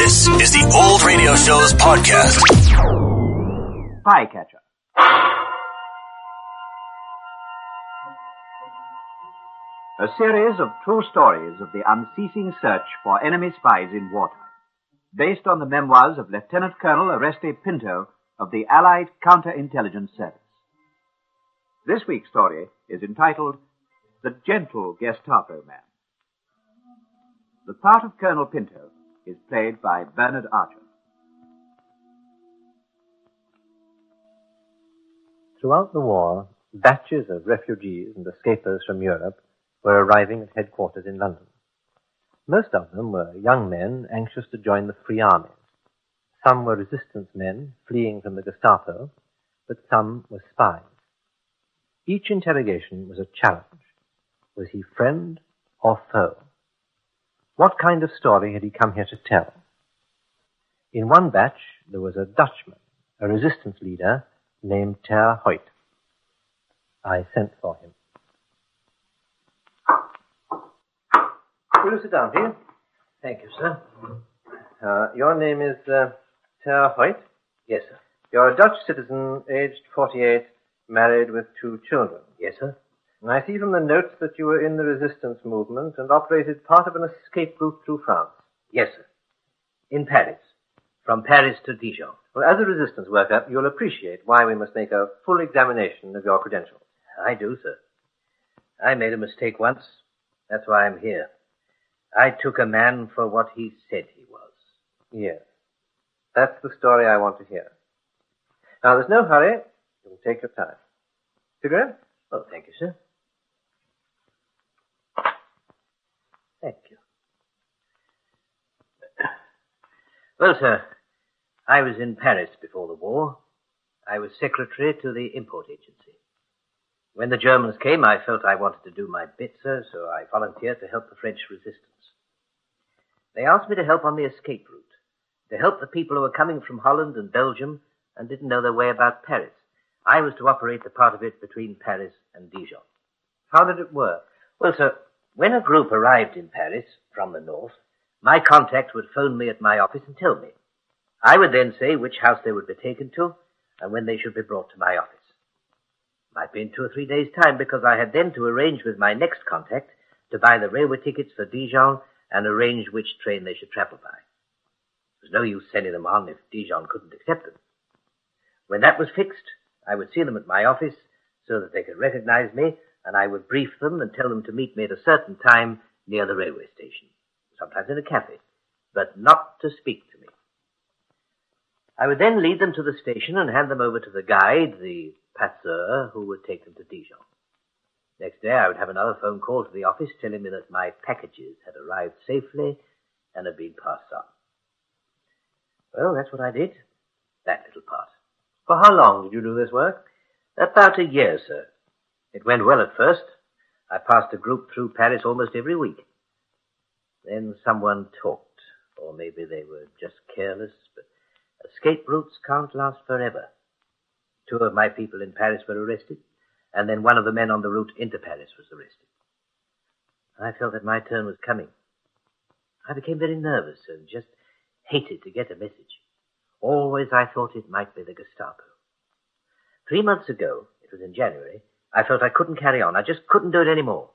This is the Old Radio Show's podcast. Spycatcher. A series of true stories of the unceasing search for enemy spies in wartime, based on the memoirs of Lieutenant Colonel Oreste Pinto of the Allied Counterintelligence Service. This week's story is entitled The Gentle Gestapo Man. The part of Colonel Pinto is played by Bernard Archard. Throughout the war, batches of refugees and escapers from Europe were arriving at headquarters in London. Most of them were young men anxious to join the Free Army. Some were resistance men fleeing from the Gestapo, but some were spies. Each interrogation was a challenge. Was he friend or foe? What kind of story had he come here to tell? In one batch, there was a Dutchman, a resistance leader named Ter Hoyt. I sent for him. Will you sit down, please? Thank you, sir. Uh, your name is uh, Ter Hoyt? Yes, sir. You're a Dutch citizen, aged 48, married with two children. Yes, sir. And I see from the notes that you were in the resistance movement and operated part of an escape route through France. Yes, sir. In Paris. From Paris to Dijon. Well, as a resistance worker, you'll appreciate why we must make a full examination of your credentials. I do, sir. I made a mistake once. That's why I'm here. I took a man for what he said he was. Yes. That's the story I want to hear. Now, there's no hurry. You can take your time. Cigarette? Oh, thank you, sir. Thank you. Well, sir, I was in Paris before the war. I was secretary to the import agency. When the Germans came, I felt I wanted to do my bit, sir, so I volunteered to help the French resistance. They asked me to help on the escape route, to help the people who were coming from Holland and Belgium and didn't know their way about Paris. I was to operate the part of it between Paris and Dijon. How did it work? Well, sir, when a group arrived in Paris from the north, my contact would phone me at my office and tell me. I would then say which house they would be taken to and when they should be brought to my office. Might be in two or three days' time because I had then to arrange with my next contact to buy the railway tickets for Dijon and arrange which train they should travel by. There was no use sending them on if Dijon couldn't accept them. When that was fixed, I would see them at my office so that they could recognize me, and I would brief them and tell them to meet me at a certain time near the railway station, sometimes in a cafe, but not to speak to me. I would then lead them to the station and hand them over to the guide, the passeur, who would take them to Dijon. Next day, I would have another phone call to the office telling me that my packages had arrived safely and had been passed on. Well, that's what I did. That little part. For how long did you do this work? About a year, sir. It went well at first. I passed a group through Paris almost every week. Then someone talked, or maybe they were just careless, but escape routes can't last forever. Two of my people in Paris were arrested, and then one of the men on the route into Paris was arrested. I felt that my turn was coming. I became very nervous and just hated to get a message. Always I thought it might be the Gestapo. Three months ago, it was in January, I felt I couldn't carry on. I just couldn't do it anymore.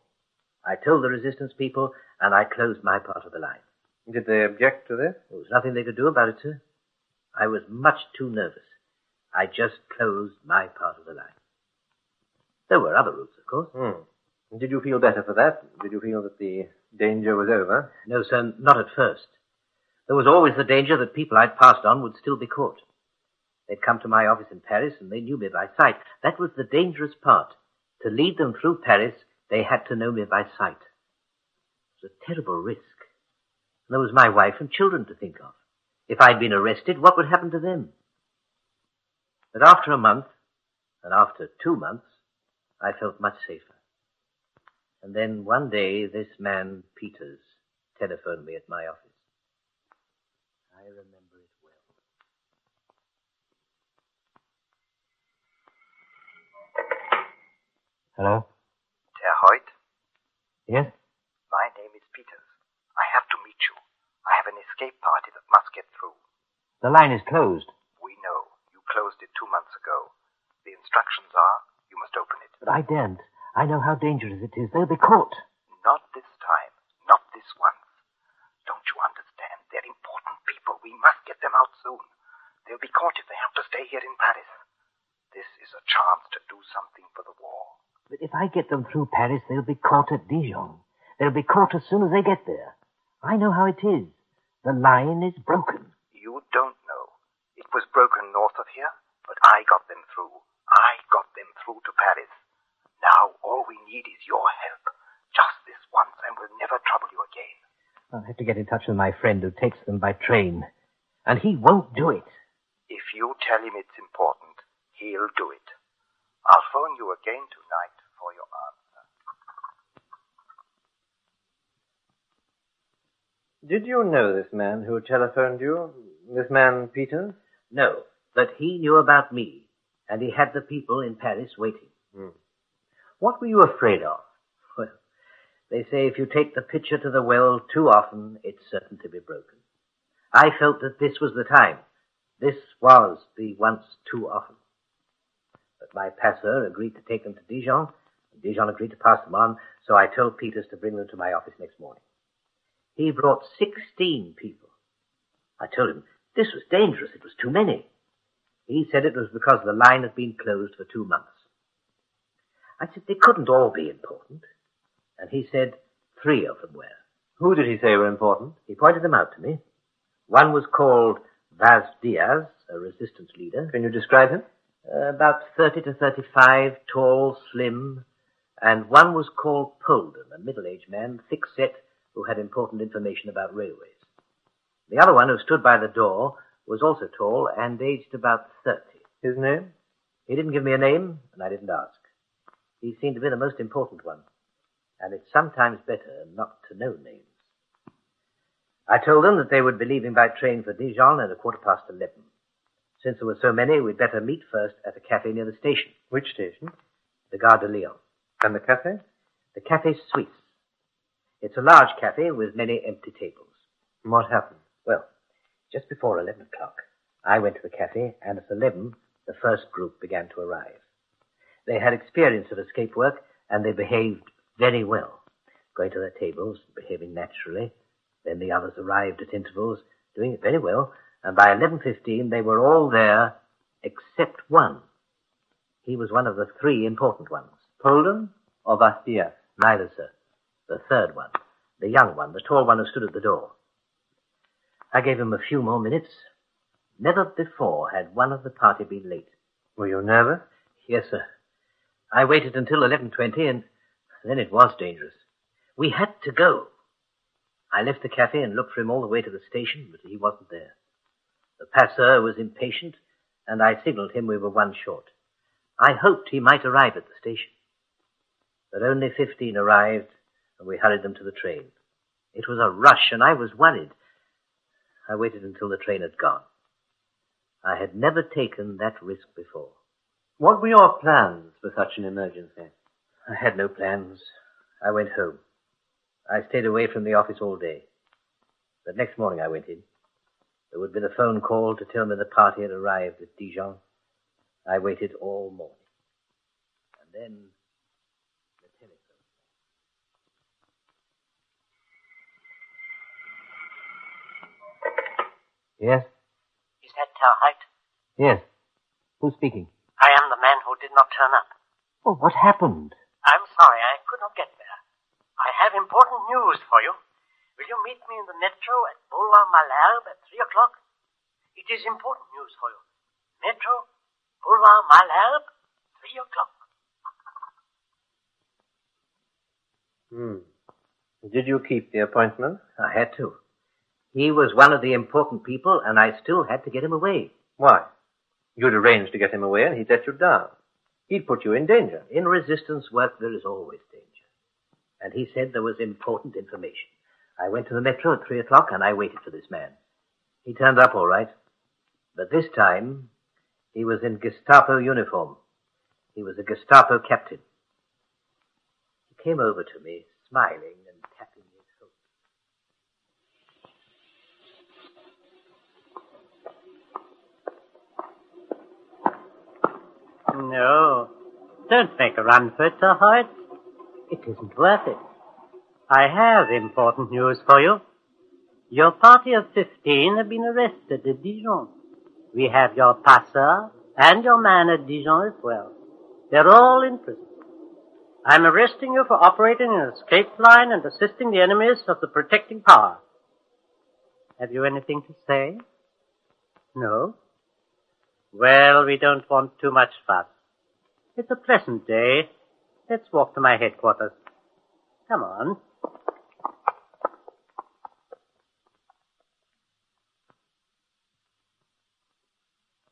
I told the resistance people, and I closed my part of the line. Did they object to this? There was nothing they could do about it, sir. I was much too nervous. I just closed my part of the line. There were other routes, of course. Hmm. Did you feel better for that? Did you feel that the danger was over? No, sir, not at first. There was always the danger that people I'd passed on would still be caught. They'd come to my office in Paris and they knew me by sight. That was the dangerous part. To lead them through Paris, they had to know me by sight. It was a terrible risk. There was my wife and children to think of. If I'd been arrested, what would happen to them? But after a month, and after two months, I felt much safer. And then one day, this man, Peters, telephoned me at my office. I remember it well. Hello? Yes? my name is Peters. I have to meet you. I I have an escape party that must get through. The line is closed. We know. You closed it two months ago. The instructions are you must open it. But I daren't. I know how dangerous it is. They'll be caught. Not this time. Not this once. Don't you understand? They're important people. We must get them out soon. They'll be caught if they have to stay here in Paris. This is a chance to do something for the war. But if I get them through Paris, they'll be caught at Dijon. They'll be caught as soon as they get there. I know how it is. The line is broken. You don't know. It was broken north of here, but I got them through. I got them through to Paris. Now all we need is your help. Just this once, and we'll never trouble you again. I'll have to get in touch with my friend who takes them by train. And he won't do it. If you tell him it's important, he'll do it. I'll phone you again tonight for your answer. Did you know this man who telephoned you? This man, Peters? No, but he knew about me, and he had the people in Paris waiting. Hmm. What were you afraid of? Well, they say if you take the pitcher to the well too often, it's certain to be broken. I felt that this was the time. This was the once too often. But my passeur agreed to take them to Dijon, and Dijon agreed to pass them on, so I told Peters to bring them to my office next morning. He brought 16 people. I told him this was dangerous. It was too many. He said it was because the line had been closed for two months. I said they couldn't all be important. And he said three of them were. Who did he say were important? He pointed them out to me. One was called Vaz Diaz, a resistance leader. Can you describe him? Uh, about 30 to 35, tall, slim. And one was called Polden, a middle-aged man, thick-set, who had important information about railways. The other one, who stood by the door, was also tall and aged about 30. His name? He didn't give me a name, and I didn't ask. He seemed to be the most important one, and it's sometimes better not to know names. I told them that they would be leaving by train for Dijon at a quarter past eleven. Since there were so many, we'd better meet first at a cafe near the station, Which station? the Gare de Lyon. And the cafe? The Café Suisse. It's a large cafe with many empty tables. What happened? Well, just before 11 o'clock, I went to the cafe, and at 11, the first group began to arrive. They had experience of escape work, and they behaved very well, going to their tables, behaving naturally. Then the others arrived at intervals, doing it very well, and by 11.15 they were all there, except one. He was one of the three important ones. Polden or Bastia? Neither, sir. The third one. The young one, the tall one who stood at the door. I gave him a few more minutes. Never before had one of the party been late. Were you nervous? Yes, sir. I waited until 11.20 and then it was dangerous. We had to go. I left the cafe and looked for him all the way to the station, but he wasn't there. The passeur was impatient and I signaled him we were one short. I hoped he might arrive at the station. But only 15 arrived and we hurried them to the train. It was a rush and I was worried. I waited until the train had gone. I had never taken that risk before. What were your plans for such an emergency? I had no plans. I went home. I stayed away from the office all day. But next morning I went in. There would have been a phone call to tell me the party had arrived at Dijon. I waited all morning. And then the telephone. Yes? Is that Ter Hoyt? Yes. Who's speaking? I am the man who did not turn up. Oh, what happened? I'm sorry, I could not get there. I have important news for you. Will you meet me in the metro at Boulevard Malesherbes at three o'clock? It is important news for you. Metro, Boulevard Malesherbes, three o'clock. Hmm. Did you keep the appointment? I had to. He was one of the important people, and I still had to get him away. Why? You'd arranged to get him away and he'd let you down. He'd put you in danger. In resistance work, there is always danger. And he said there was important information. I went to the metro at three o'clock and I waited for this man. He turned up all right. But this time, he was in Gestapo uniform. He was a Gestapo captain. He came over to me, smiling and tapping his No. Don't make a run for it, Sir Hoyt. It isn't worth it. I have important news for you. Your party of 15 have been arrested at Dijon. We have your passeur and your man at Dijon as well. They're all in prison. I'm arresting you for operating an escape line and assisting the enemies of the protecting power. Have you anything to say? No? Well, we don't want too much fuss. It's a pleasant day. Let's walk to my headquarters. Come on.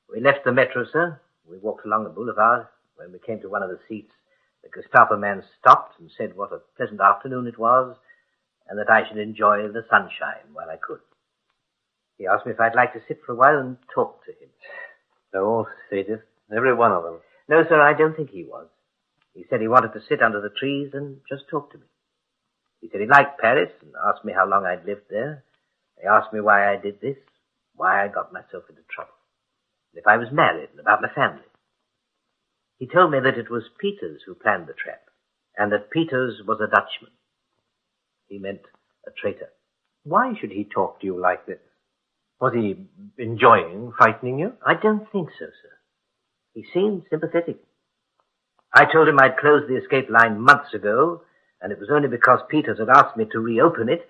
We left the metro, sir. We walked along the boulevard. When we came to one of the seats, the Gestapo man stopped and said what a pleasant afternoon it was, and that I should enjoy the sunshine while I could. He asked me if I'd like to sit for a while and talk to him. They're all sadists, every one of them. No, sir, I don't think he was. He said he wanted to sit under the trees and just talk to me. He said he liked Paris and asked me how long I'd lived there. He asked me why I did this, why I got myself into trouble, and if I was married and about my family. He told me that it was Peters who planned the trap, and that Peters was a Dutchman. He meant a traitor. Why should he talk to you like this? Was he enjoying frightening you? I don't think so, sir. He seemed sympathetic. I told him I'd closed the escape line months ago, and it was only because Peters had asked me to reopen it.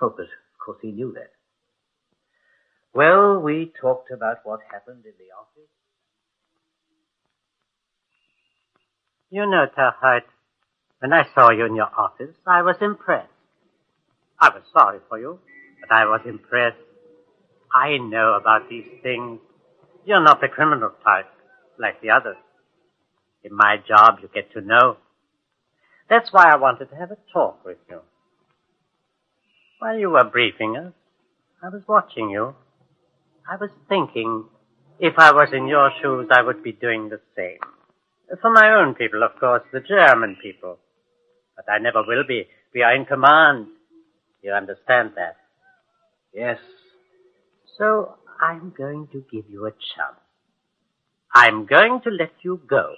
Oh, but of course he knew that. Well, we talked about what happened in the office. You know, Terhoyt, when I saw you in your office, I was impressed. I was sorry for you, but I was impressed. I know about these things. You're not the criminal type, like the others. In my job, you get to know. That's why I wanted to have a talk with you. While you were briefing us, I was watching you. I was thinking, if I was in your shoes, I would be doing the same. For my own people, of course, the German people. But I never will be. We are in command. You understand that? Yes. So I'm going to give you a chance. I'm going to let you go.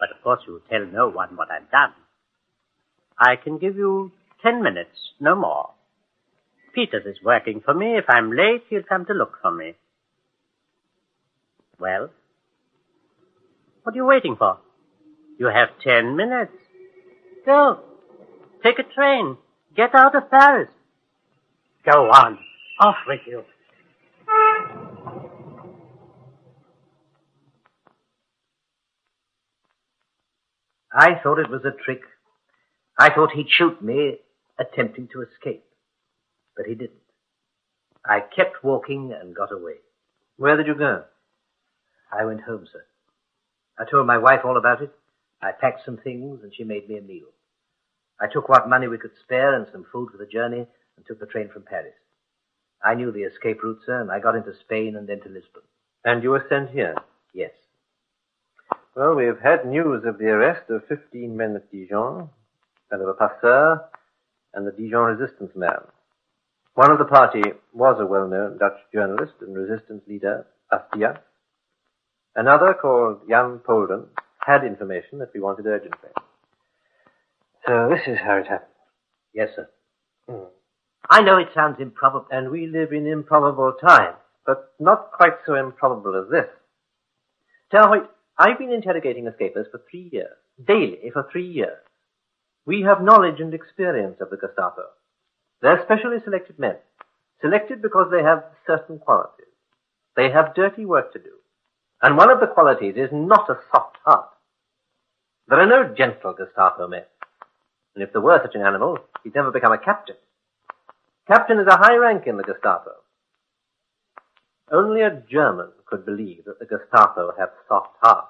But of course you'll tell no one what I've done. I can give you ten minutes, no more. Peters is working for me. If I'm late, he'll come to look for me. Well? What are you waiting for? You have ten minutes. Go. Take a train. Get out of Paris. Go on. Off with you. I thought it was a trick. I thought he'd shoot me attempting to escape. But he didn't. I kept walking and got away. Where did you go? I went home, sir. I told my wife all about it. I packed some things and she made me a meal. I took what money we could spare and some food for the journey and took the train from Paris. I knew the escape route, sir, and I got into Spain and then to Lisbon. And you were sent here? Yes. Well, we have had news of the arrest of 15 men at Dijon, and of a passeur, and the Dijon resistance man. One of the party was a well-known Dutch journalist and resistance leader, Vaz Diaz. Another, called Jan Polden, had information that we wanted urgently. So this is how it happened. Yes, sir. Hmm. I know it sounds improbable. And we live in improbable times, but not quite so improbable as this. Terhoyt, I've been interrogating escapers for three years, daily for three years. We have knowledge and experience of the Gestapo. They're specially selected men, selected because they have certain qualities. They have dirty work to do. And one of the qualities is not a soft heart. There are no gentle Gestapo men. And if there were such an animal, he'd never become a captain. Captain is a high rank in the Gestapo. Only a German could believe that the Gestapo have soft hearts.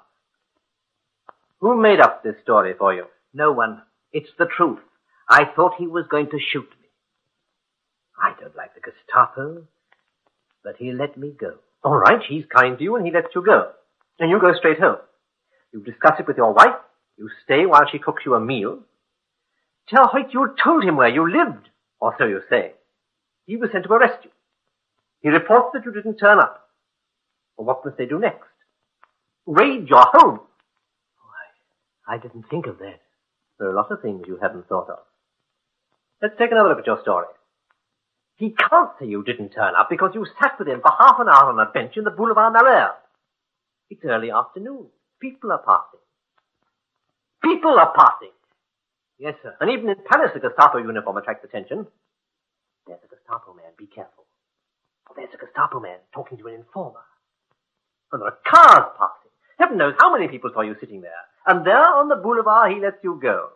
Who made up this story for you? No one. It's the truth. I thought he was going to shoot me. I don't like the Gestapo, but he let me go. All right, he's kind to you and he lets you go. And you go straight home. You discuss it with your wife. You stay while she cooks you a meal. Ter Hoyt you told him where you lived, or so you say. He was sent to arrest you. He reports that you didn't turn up. Well, what must they do next? Raid your home. I didn't think of that. There are a lot of things you haven't thought of. Let's take another look at your story. He can't say you didn't turn up because you sat with him for half an hour on a bench in the Boulevard Malesherbes. It's early afternoon. People are passing. People are passing. Yes, sir. And even in Paris, a Gestapo uniform attracts attention. Gestapo man. Be careful. Oh, there's a Gestapo man talking to an informer. And there are cars passing. Heaven knows how many people saw you sitting there. And there on the boulevard, he lets you go.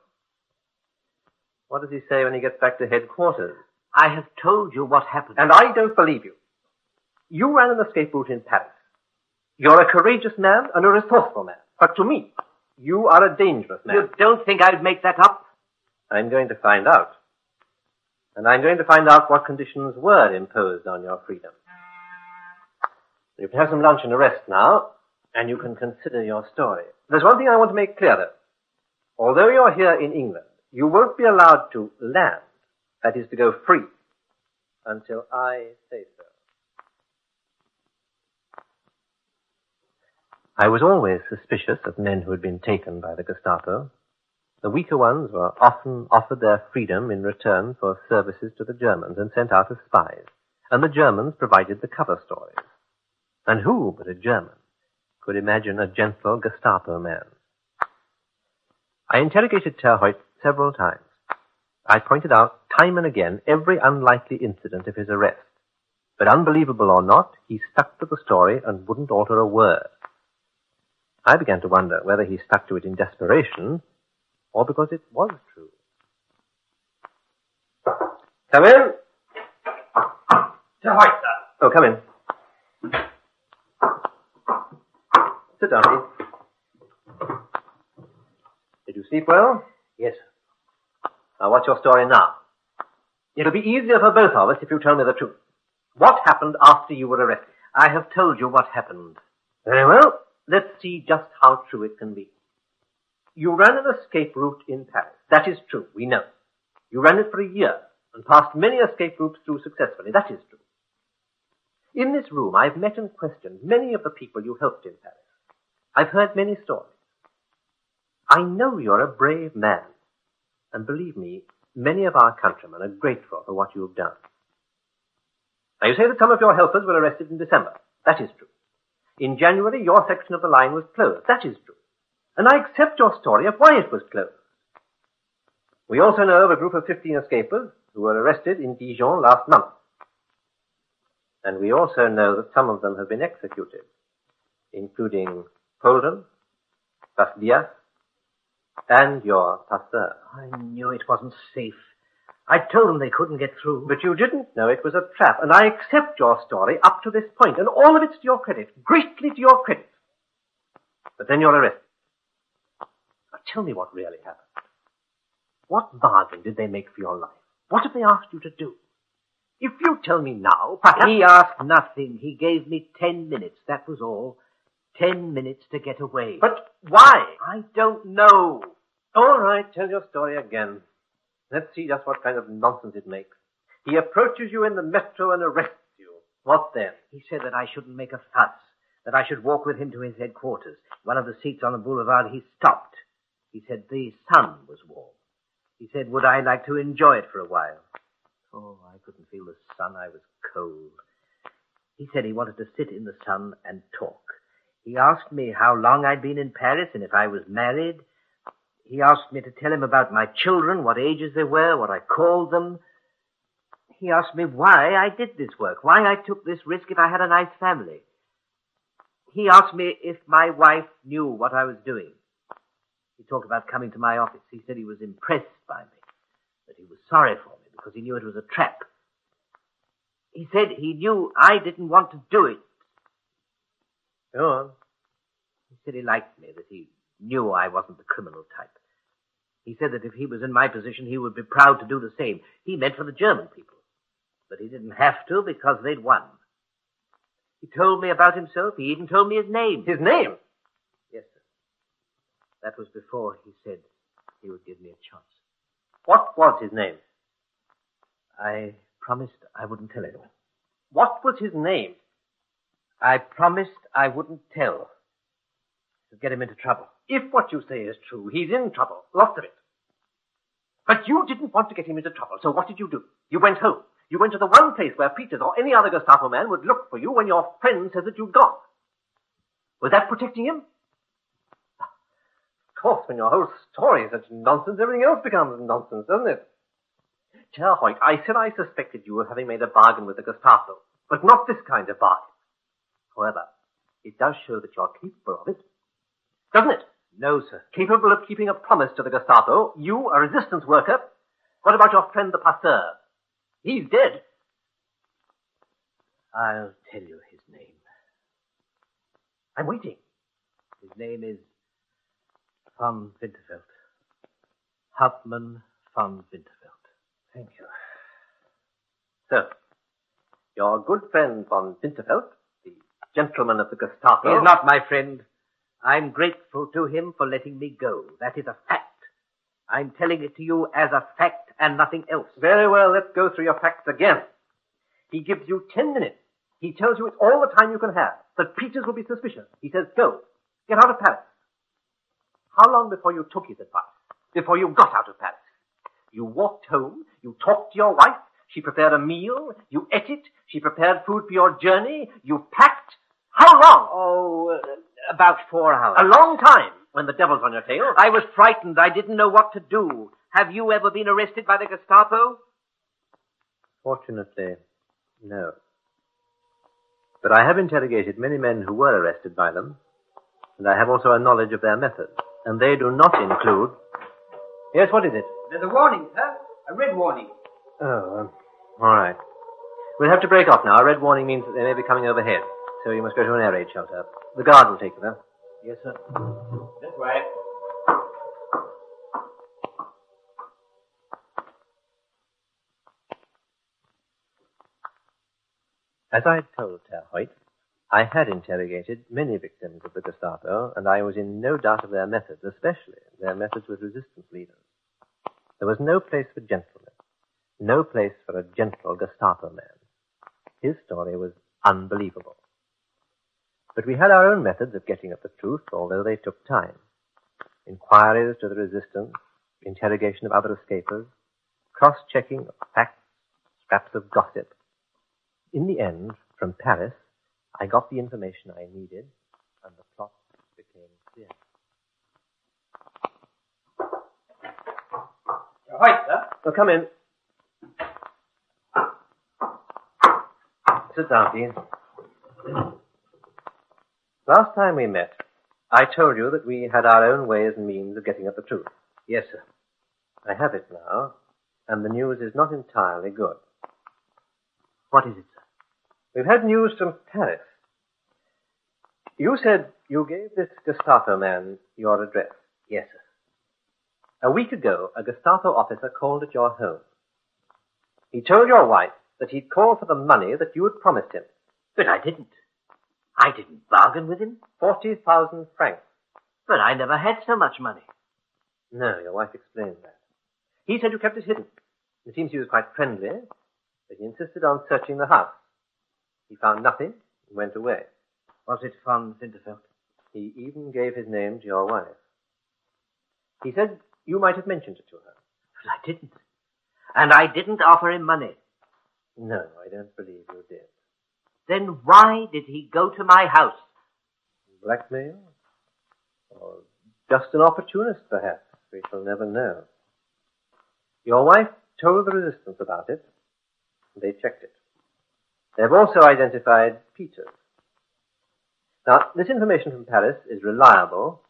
What does he say when he gets back to headquarters? I have told you what happened. And I don't believe you. You ran an escape route in Paris. You're a courageous man and a resourceful man. But to me, you are a dangerous man. You don't think I'd make that up? I'm going to find out. And I'm going to find out what conditions were imposed on your freedom. You can have some lunch and a rest now, and you can consider your story. There's one thing I want to make clear though. Although you're here in England, you won't be allowed to land, that is to go free, until I say so. I was always suspicious of men who had been taken by the Gestapo. The weaker ones were often offered their freedom in return for services to the Germans and sent out as spies. And the Germans provided the cover stories. And who but a German could imagine a gentle Gestapo man? I interrogated Terhoyt several times. I pointed out time and again every unlikely incident of his arrest. But unbelievable or not, he stuck to the story and wouldn't alter a word. I began to wonder whether he stuck to it in desperation or because it was true. Come in. Terhoyt, sir. Oh, come in. Sit down, please. Did you sleep well? Yes. Now, what's your story now? It'll be easier for both of us if you tell me the truth. What happened after you were arrested? I have told you what happened. Very well. Let's see just how true it can be. You ran an escape route in Paris. That is true. We know. You ran it for a year and passed many escape routes through successfully. That is true. In this room, I've met and questioned many of the people you helped in Paris. I've heard many stories. I know you're a brave man. And believe me, many of our countrymen are grateful for what you've done. Now you say that some of your helpers were arrested in December. That is true. In January, your section of the line was closed. That is true. And I accept your story of why it was closed. We also know of a group of 15 escapers who were arrested in Dijon last month. And we also know that some of them have been executed, including Polden, Vaz Diaz, and your passeur. I knew it wasn't safe. I told them they couldn't get through. But you didn't know it was a trap, and I accept your story up to this point, and all of it's to your credit, greatly to your credit. But then you're arrested. Now tell me what really happened. What bargain did they make for your life? What have they asked you to do? If you tell me now, perhaps... He asked nothing. He gave me ten minutes. That was all. Ten minutes to get away. But why? I don't know. All right, tell your story again. Let's see just what kind of nonsense it makes. He approaches you in the metro and arrests you. What then? He said that I shouldn't make a fuss, that I should walk with him to his headquarters. One of the seats on the boulevard, he stopped. He said the sun was warm. He said, would I like to enjoy it for a while? Oh, I couldn't feel the sun. I was cold. He said he wanted to sit in the sun and talk. He asked me how long I'd been in Paris and if I was married. He asked me to tell him about my children, what ages they were, what I called them. He asked me why I did this work, why I took this risk if I had a nice family. He asked me if my wife knew what I was doing. He talked about coming to my office. He said he was impressed by me, that he was sorry for me because he knew it was a trap. He said he knew I didn't want to do it. Go on. He said he liked me, that he knew I wasn't the criminal type. He said that if he was in my position, he would be proud to do the same. He meant for the German people. But he didn't have to because they'd won. He told me about himself. He even told me his name. His name? That was before he said he would give me a chance. What was his name? I promised I wouldn't tell anyone. What was his name? I promised I wouldn't tell. To get him into trouble. If what you say is true, he's in trouble. Lots of it. But you didn't want to get him into trouble, so what did you do? You went home. You went to the one place where Peters or any other Gestapo man would look for you when your friend says that you'd gone. Was that protecting him? Of course, when your whole story is such nonsense, everything else becomes nonsense, doesn't it? Herr Hoyt, I said I suspected you of having made a bargain with the Gestapo, but not this kind of bargain. However, it does show that you're capable of it. Doesn't it? No, sir. Capable of keeping a promise to the Gestapo, you, a resistance worker. What about your friend the passeur? He's dead. I'll tell you his name. I'm waiting. His name is von Winterfeld. Hauptmann von Winterfeld. Thank you. So, your good friend von Winterfeld, the gentleman of the Gestapo. He's not my friend. I'm grateful to him for letting me go. That is a fact. I'm telling it to you as a fact and nothing else. Very well, let's go through your facts again. He gives you ten minutes. He tells you it's all the time you can have. That Peters will be suspicious. He says, go. Get out of Paris. How long before you took his advice? Before you got out of Paris? You walked home. You talked to your wife. She prepared a meal. You ate it. She prepared food for your journey. You packed. How long? Oh, uh, about four hours. A long time when the devil's on your tail. I was frightened. I didn't know what to do. Have you ever been arrested by the Gestapo? Fortunately, no. But I have interrogated many men who were arrested by them, and I have also a knowledge of their methods, and they do not include. Yes, what is it? There's a warning, sir. A red warning. Oh, all right. We'll have to break off now. A red warning means that they may be coming overhead, so you must go to an air raid shelter. The guard will take you there. Yes, sir. This way. As I told Herr Hoyt, I had interrogated many victims of the Gestapo, and I was in no doubt of their methods, especially their methods with resistance leaders. There was no place for gentlemen, no place for a gentle Gestapo man. His story was unbelievable. But we had our own methods of getting at the truth, although they took time. Inquiries to the resistance, interrogation of other escapers, cross-checking of facts, scraps of gossip. In the end, from Paris, I got the information I needed, and the plot became clear. Right, sir. So come in. Sit down, Dean. Last time we met, I told you that we had our own ways and means of getting at the truth. Yes, sir. I have it now, and the news is not entirely good. What is it, sir? We've had news from Paris. You said you gave this Gestapo man your address. Yes, sir. A week ago, a Gestapo officer called at your home. He told your wife that he'd called for the money that you had promised him. But I didn't. I didn't bargain with him. Forty thousand francs. But I never had so much money. No, your wife explained that. He said you kept it hidden. It seems he was quite friendly, but he insisted on searching the house. He found nothing and went away. Was it von Winterfeld? He even gave his name to your wife. He said you might have mentioned it to her. But I didn't. And I didn't offer him money. No, I don't believe you did. Then why did he go to my house? Blackmail? Or just an opportunist, perhaps. We shall never know. Your wife told the resistance about it. They checked it. They've also identified Peters. Now, this information from Paris is reliable,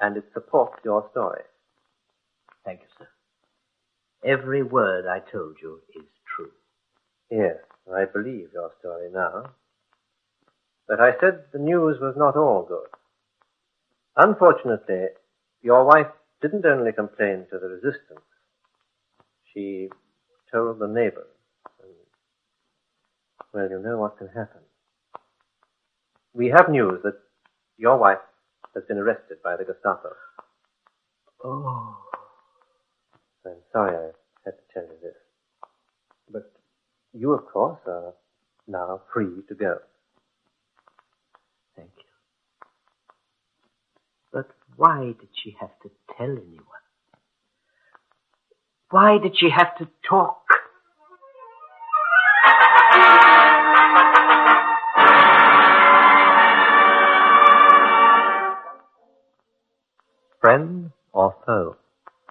and it supports your story. Thank you, sir. Every word I told you is true. Yes, I believe your story now. But I said the news was not all good. Unfortunately, your wife didn't only complain to the resistance. She told the neighbors. Well, you know what can happen. We have news that your wife has been arrested by the Gestapo. Oh. I'm sorry I had to tell you this. But you, of course, are now free to go. Thank you. But why did she have to tell anyone? Why did she have to talk? Friend or foe?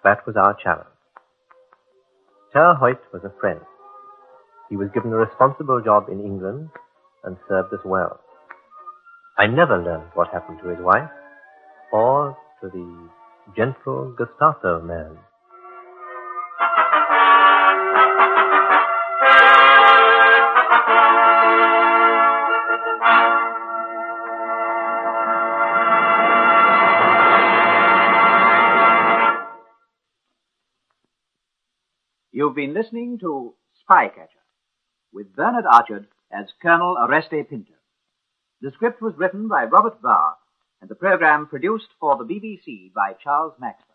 That was our challenge. Herr Hoyt was a friend. He was given a responsible job in England and served us well. I never learned what happened to his wife or to the gentle Gestapo man. You've been listening to Spycatcher with Bernard Archard as Colonel Oreste Pinto. The script was written by Robert Barr and the program produced for the BBC by Charles Maxwell.